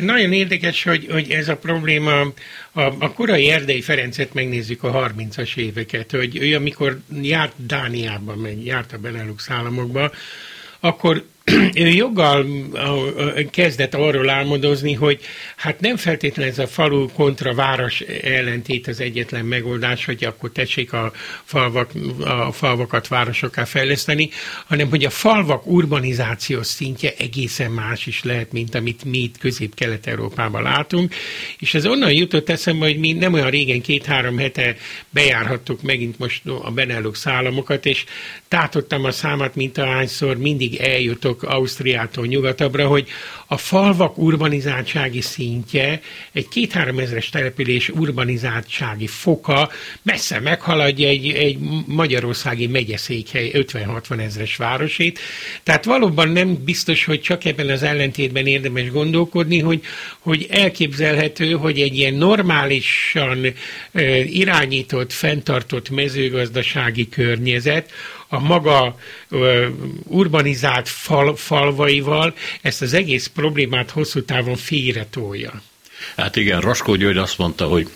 Nagyon érdekes, hogy, hogy ez a probléma, a, a korai Erdei Ferencet megnézzük a 30-as éveket, hogy ő amikor járt Dániában, meg járt a Benelux államokba, akkor ő joggal kezdett arról álmodozni, hogy hát nem feltétlenül ez a falu kontra város ellentét az egyetlen megoldás, hogy akkor tessék a, falvak, a falvakat városokká fejleszteni, hanem hogy a falvak urbanizációs szintje egészen más is lehet, mint amit mi itt közép-kelet-európában látunk, és ez onnan jutott eszembe, hogy mi nem olyan régen, két-három hete bejárhattuk megint most a Benelux államokat, és tátottam a számat, mint ahányszor mindig eljutok Ausztriától nyugatabbra, hogy a falvak urbanizáltsági szintje, egy két-három ezres település urbanizáltsági foka messze meghaladja egy, egy magyarországi megyeszékhely 50-60 ezres városét. Tehát valóban nem biztos, hogy csak ebben az ellentétben érdemes gondolkodni, hogy, hogy elképzelhető, hogy egy ilyen normálisan irányított, fenntartott mezőgazdasági környezet, a maga urbanizált fal, falvaival ezt az egész problémát hosszú távon félretolja. Hát igen, Raskó György azt mondta, hogy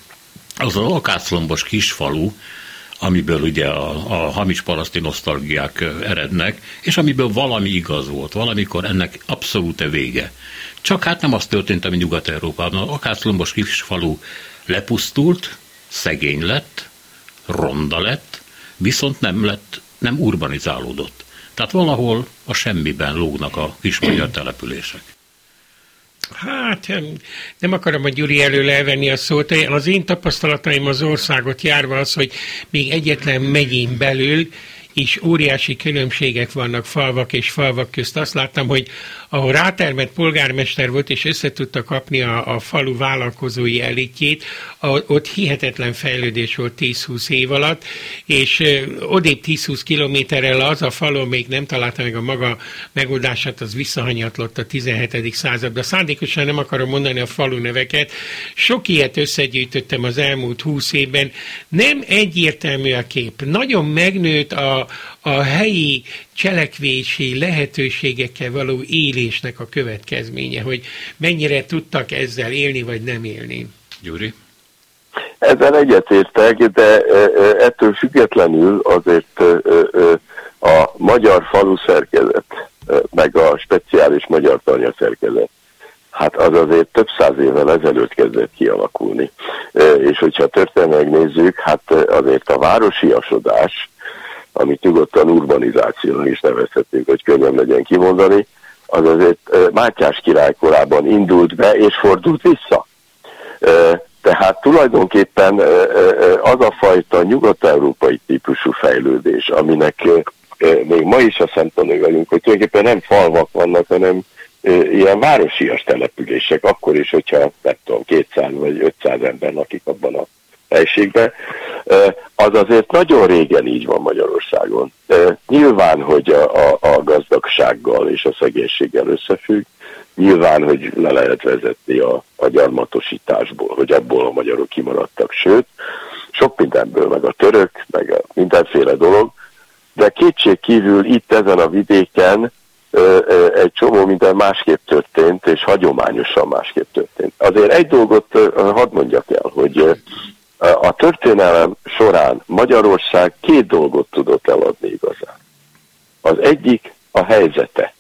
az a lakászlombos kisfalu, amiből ugye a, a hamis paraszti nosztalgiák erednek, és amiből valami igaz volt, valamikor ennek abszolút vége. Csak hát nem az történt, ami Nyugat-Európában. A lakászlombos kisfalu lepusztult, szegény lett, ronda lett, viszont nem lett nem urbanizálódott. Tehát valahol a semmiben lógnak a kis magyar települések. Hát nem akarom a Gyuri elől elvenni a szót. Az én tapasztalataim az országot járva az, hogy még egyetlen megyén belül is óriási különbségek vannak falvak és falvak közt. Azt láttam, hogy ahol rátermett polgármester volt, és össze tudta kapni a, a falu vállalkozói elitjét, ott hihetetlen fejlődés volt 10-20 év alatt, és odébb 10-20 kilométerrel az a falu még nem találta meg a maga megoldását, az visszahanyatlott a 17. századba. Szándékosan nem akarom mondani a falu neveket. Sok ilyet összegyűjtöttem az elmúlt 20 évben. Nem egyértelmű a kép. Nagyon megnőtt a, a helyi cselekvési lehetőségekkel való élésnek a következménye, hogy mennyire tudtak ezzel élni, vagy nem élni. Gyuri? Ezzel egyetértek, de ettől függetlenül azért a magyar falu szerkezet, meg a speciális magyar tanya szerkezet, hát az azért több száz évvel ezelőtt kezdett kialakulni. És hogyha történelmileg nézzük, hát azért a városiasodás, amit nyugodtan urbanizációnak is nevezhetünk, hogy könnyebb legyen kimondani, az azért Mátyás király korában indult be és fordult vissza. Tehát tulajdonképpen az a fajta nyugat-európai típusú fejlődés, aminek még ma is a szemtanúi vagyunk, hogy tulajdonképpen nem falvak vannak, hanem ilyen városias települések, akkor is, hogyha nem tudom, 200 vagy 500 ember lakik abban a helységben, az azért nagyon régen így van Magyarországon. Nyilván, hogy a, a, a gazdagsággal és a szegénységgel összefügg, nyilván, hogy le lehet vezetni a, a gyarmatosításból, hogy abból a magyarok kimaradtak, sőt, sok mindenből, meg a török, meg a mindenféle dolog, de kétség kívül itt ezen a vidéken egy csomó minden másképp történt, és hagyományosan másképp történt. Azért egy dolgot hadd mondjak el, hogy a történelem során Magyarország két dolgot tudott eladni igazán. Az egyik a helyzete.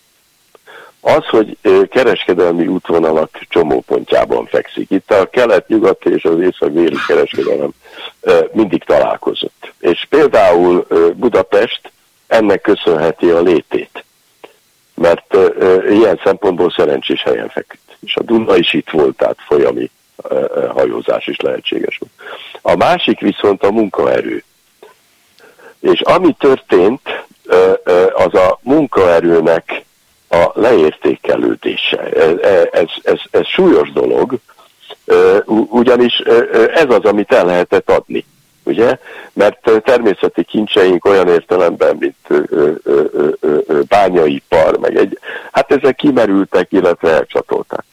Az, hogy kereskedelmi útvonalak csomópontjában fekszik. Itt a kelet-nyugat és az észak-déli kereskedelem mindig találkozott. És például Budapest ennek köszönheti a létét. Mert ilyen szempontból szerencsés helyen feküdt. És a Duna is itt volt, tehát folyami hajózás is lehetséges. A másik viszont a munkaerő. És ami történt, az a munkaerőnek a leértékelődése. Ez, ez, ez súlyos dolog, ugyanis ez az, amit el lehetett adni. Ugye? Mert természeti kincseink olyan értelemben, mint bányaipar, meg egy, hát ezek kimerültek, illetve elcsatolták.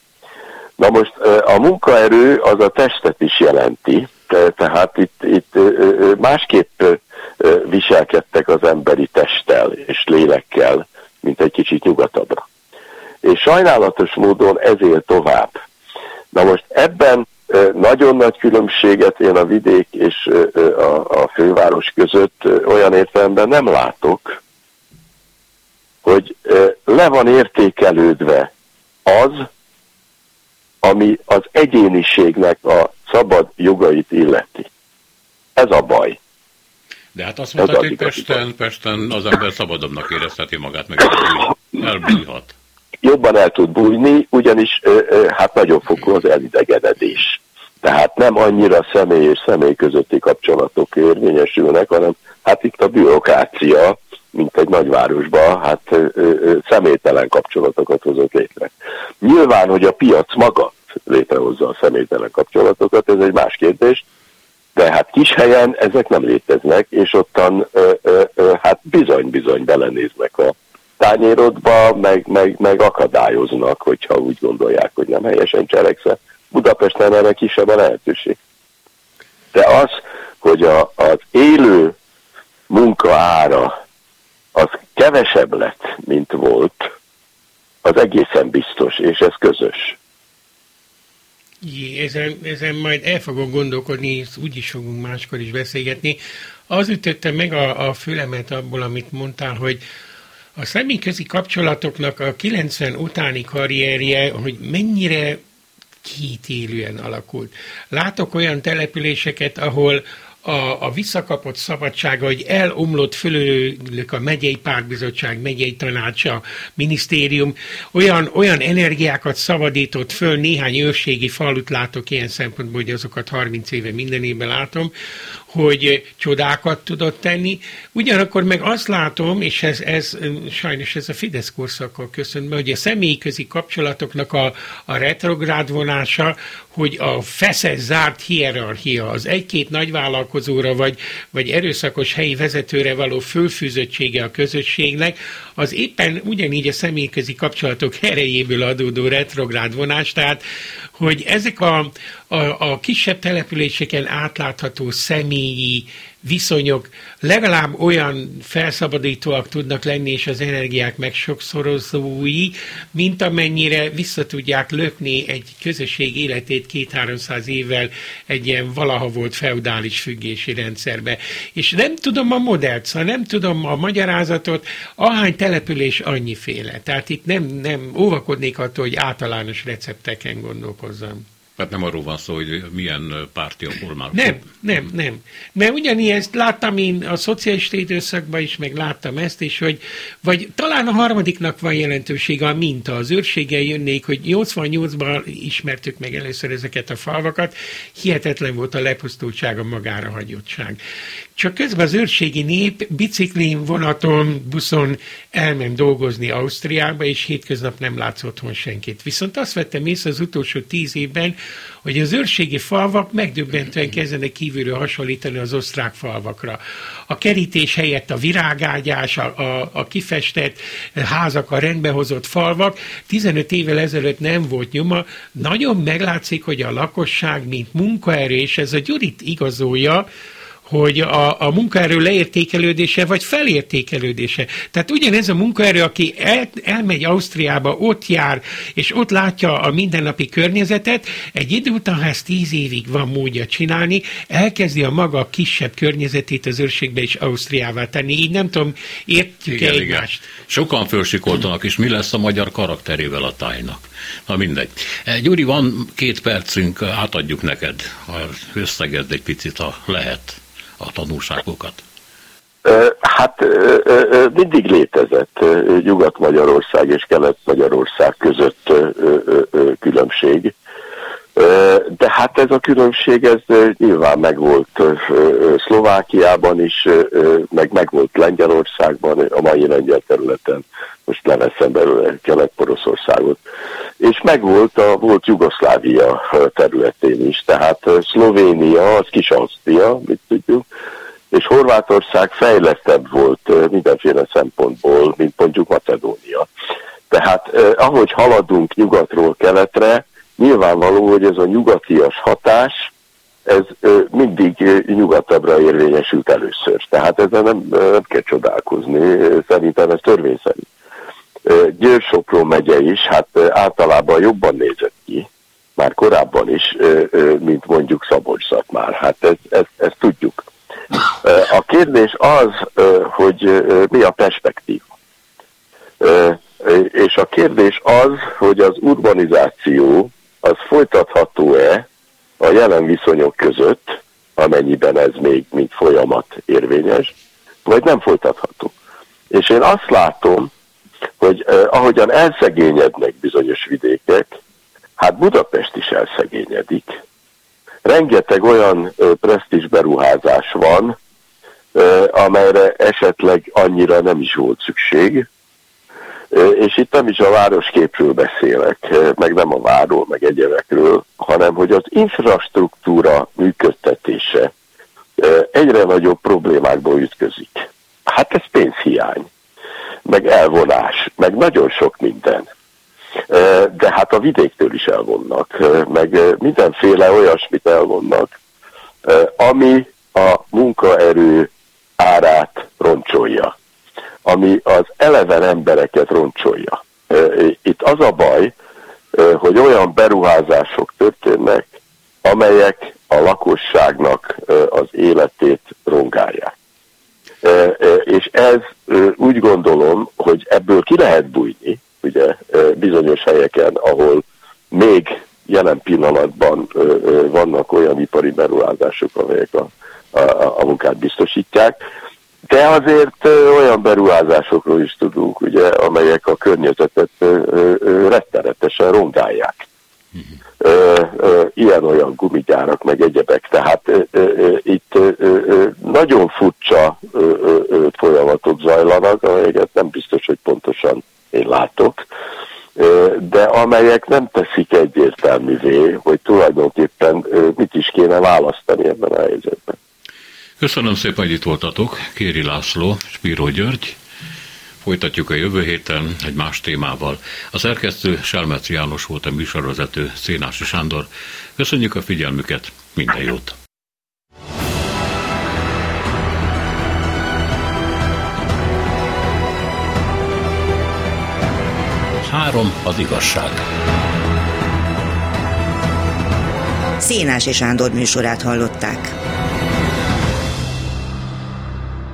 Na most a munkaerő az a testet is jelenti, tehát itt, itt másképp viselkedtek az emberi testtel és lélekkel, mint egy kicsit nyugatabbra. És sajnálatos módon ezért tovább. Na most ebben nagyon nagy különbséget én a vidék és a, a főváros között olyan értelemben nem látok, hogy le van értékelődve az, ami az egyéniségnek a szabad jogait illeti. Ez a baj. De hát azt mondhatjuk, hogy Pesten, Pesten az ember szabadabbnak érezheti magát, meg elbújhat. Jobban el tud bújni, ugyanis hát nagyobb fokú az elidegedés. Tehát nem annyira személy és személy közötti kapcsolatok érvényesülnek, hanem hát itt a bürokrácia, mint egy nagyvárosban, hát ö, ö, személytelen kapcsolatokat hozott létre. Nyilván, hogy a piac maga létrehozza a személytelen kapcsolatokat, ez egy más kérdés, de hát kis helyen ezek nem léteznek, és ottan ö, ö, ö, hát bizony-bizony belenéznek a tányérodba, meg, meg, meg akadályoznak, hogyha úgy gondolják, hogy nem helyesen cselekszel. Budapesten erre kisebb a lehetőség. De az, hogy a, az élő munka ára az kevesebb lett, mint volt, az egészen biztos, és ez közös. Jé, ezen, ezen majd el fogok gondolkodni, és úgyis fogunk máskor is beszélgetni. Az ütötte meg a, a fülemet abból, amit mondtál, hogy a személyközi kapcsolatoknak a 90 utáni karrierje, hogy mennyire kétélően alakult. Látok olyan településeket, ahol a, a visszakapott szabadsága, hogy elomlott fölülük a megyei pártbizottság, megyei tanácsa, minisztérium, olyan, olyan energiákat szabadított föl, néhány őrségi falut látok ilyen szempontból, hogy azokat 30 éve minden évben látom, hogy csodákat tudott tenni. Ugyanakkor meg azt látom, és ez, ez sajnos ez a Fidesz korszakkal köszönve, hogy a személyközi kapcsolatoknak a, a retrográd vonása, hogy a feszes zárt hierarchia, az egy-két nagyvállalkozóra vagy, vagy erőszakos helyi vezetőre való fölfűzöttsége a közösségnek, az éppen ugyanígy a személyközi kapcsolatok erejéből adódó retrográd vonás, tehát hogy ezek a, a, a kisebb településeken átlátható személyi viszonyok legalább olyan felszabadítóak tudnak lenni, és az energiák meg sokszorozói, mint amennyire vissza tudják lökni egy közösség életét két-háromszáz évvel egy ilyen valaha volt feudális függési rendszerbe. És nem tudom a modellt, szóval nem tudom a magyarázatot, ahány település annyiféle. Tehát itt nem, nem óvakodnék attól, hogy általános recepteken gondolkozzam. Tehát nem arról van szó, hogy milyen párti a formál. Nem, nem, nem. Mert ugyanígy láttam én a szocialista időszakban is, meg láttam ezt is, hogy vagy talán a harmadiknak van jelentősége a minta. Az őrséggel jönnék, hogy 88-ban ismertük meg először ezeket a falvakat, hihetetlen volt a lepusztultság, a magára hagyottság. Csak közben az őrségi nép biciklin, vonaton, buszon elment dolgozni Ausztriába, és hétköznap nem látszott otthon senkit. Viszont azt vettem észre az utolsó tíz évben, hogy az őrségi falvak megdöbbentően kezdenek kívülről hasonlítani az osztrák falvakra. A kerítés helyett a virágágyás, a, a, a kifestett házak, a rendbehozott falvak, 15 évvel ezelőtt nem volt nyoma, nagyon meglátszik, hogy a lakosság, mint munkaerő, és ez a Gyurit igazolja, hogy a, a munkaerő leértékelődése vagy felértékelődése. Tehát ugyanez a munkaerő, aki el, elmegy Ausztriába, ott jár, és ott látja a mindennapi környezetet, egy idő után, ha ezt tíz évig van módja csinálni, elkezdi a maga kisebb környezetét az őrségbe is Ausztriává tenni. Így nem tudom, értjük igen, egymást. Igen. Sokan fölsikoltanak, és mi lesz a magyar karakterével a tájnak? Na mindegy. Eh, Gyuri, van két percünk, átadjuk neked, ha összegezd egy picit, ha lehet a tanulságokat? Hát mindig létezett Nyugat-Magyarország és Kelet-Magyarország között különbség. De hát ez a különbség, ez nyilván megvolt Szlovákiában is, meg megvolt Lengyelországban, a mai lengyel területen, most leveszem belőle Kelet-Poroszországot, és megvolt a volt Jugoszlávia területén is, tehát Szlovénia, az kis Ausztria, mit tudjuk, és Horvátország fejlettebb volt mindenféle szempontból, mint mondjuk Macedónia. Tehát eh, ahogy haladunk nyugatról keletre, nyilvánvaló, hogy ez a nyugatias hatás, ez mindig nyugatabbra érvényesült először. Tehát ezzel nem, nem kell csodálkozni, szerintem ez törvényszerű. Győr-Sopró megye is, hát általában jobban nézett ki, már korábban is, mint mondjuk szabolcs már. Hát ezt, ezt, ezt tudjuk. A kérdés az, hogy mi a perspektíva. És a kérdés az, hogy az urbanizáció az folytatható-e a jelen viszonyok között, amennyiben ez még mint folyamat érvényes, vagy nem folytatható. És én azt látom, hogy eh, ahogyan elszegényednek bizonyos vidékek, hát Budapest is elszegényedik. Rengeteg olyan eh, presztis beruházás van, eh, amelyre esetleg annyira nem is volt szükség, és itt nem is a városképről beszélek, meg nem a várról, meg egyebekről, hanem hogy az infrastruktúra működtetése egyre nagyobb problémákból ütközik. Hát ez pénzhiány, meg elvonás, meg nagyon sok minden. De hát a vidéktől is elvonnak, meg mindenféle olyasmit elvonnak, ami a munkaerő árát roncsolja ami az eleven embereket roncsolja. Itt az a baj, hogy olyan beruházások történnek, amelyek a lakosságnak az életét rongálják. És ez úgy gondolom, hogy ebből ki lehet bújni, ugye bizonyos helyeken, ahol még jelen pillanatban vannak olyan ipari beruházások, amelyek a, a, a, munkát biztosítják. De azért olyan beruházásokról is tudunk, ugye, amelyek a környezetet rettenetesen rongálják. Ilyen-olyan gumigyárak, meg egyebek. Tehát itt nagyon furcsa folyamatok zajlanak, amelyeket nem biztos, hogy pontosan én látok, de amelyek nem teszik egyértelművé, hogy tulajdonképpen mit is kéne választani ebben a helyzetben. Köszönöm szépen, hogy itt voltatok. Kéri László, Spíró György. Folytatjuk a jövő héten egy más témával. A szerkesztő Selmec János volt a műsorvezető Szénási Sándor. Köszönjük a figyelmüket, minden jót! Három az igazság. Szénási Sándor műsorát hallották.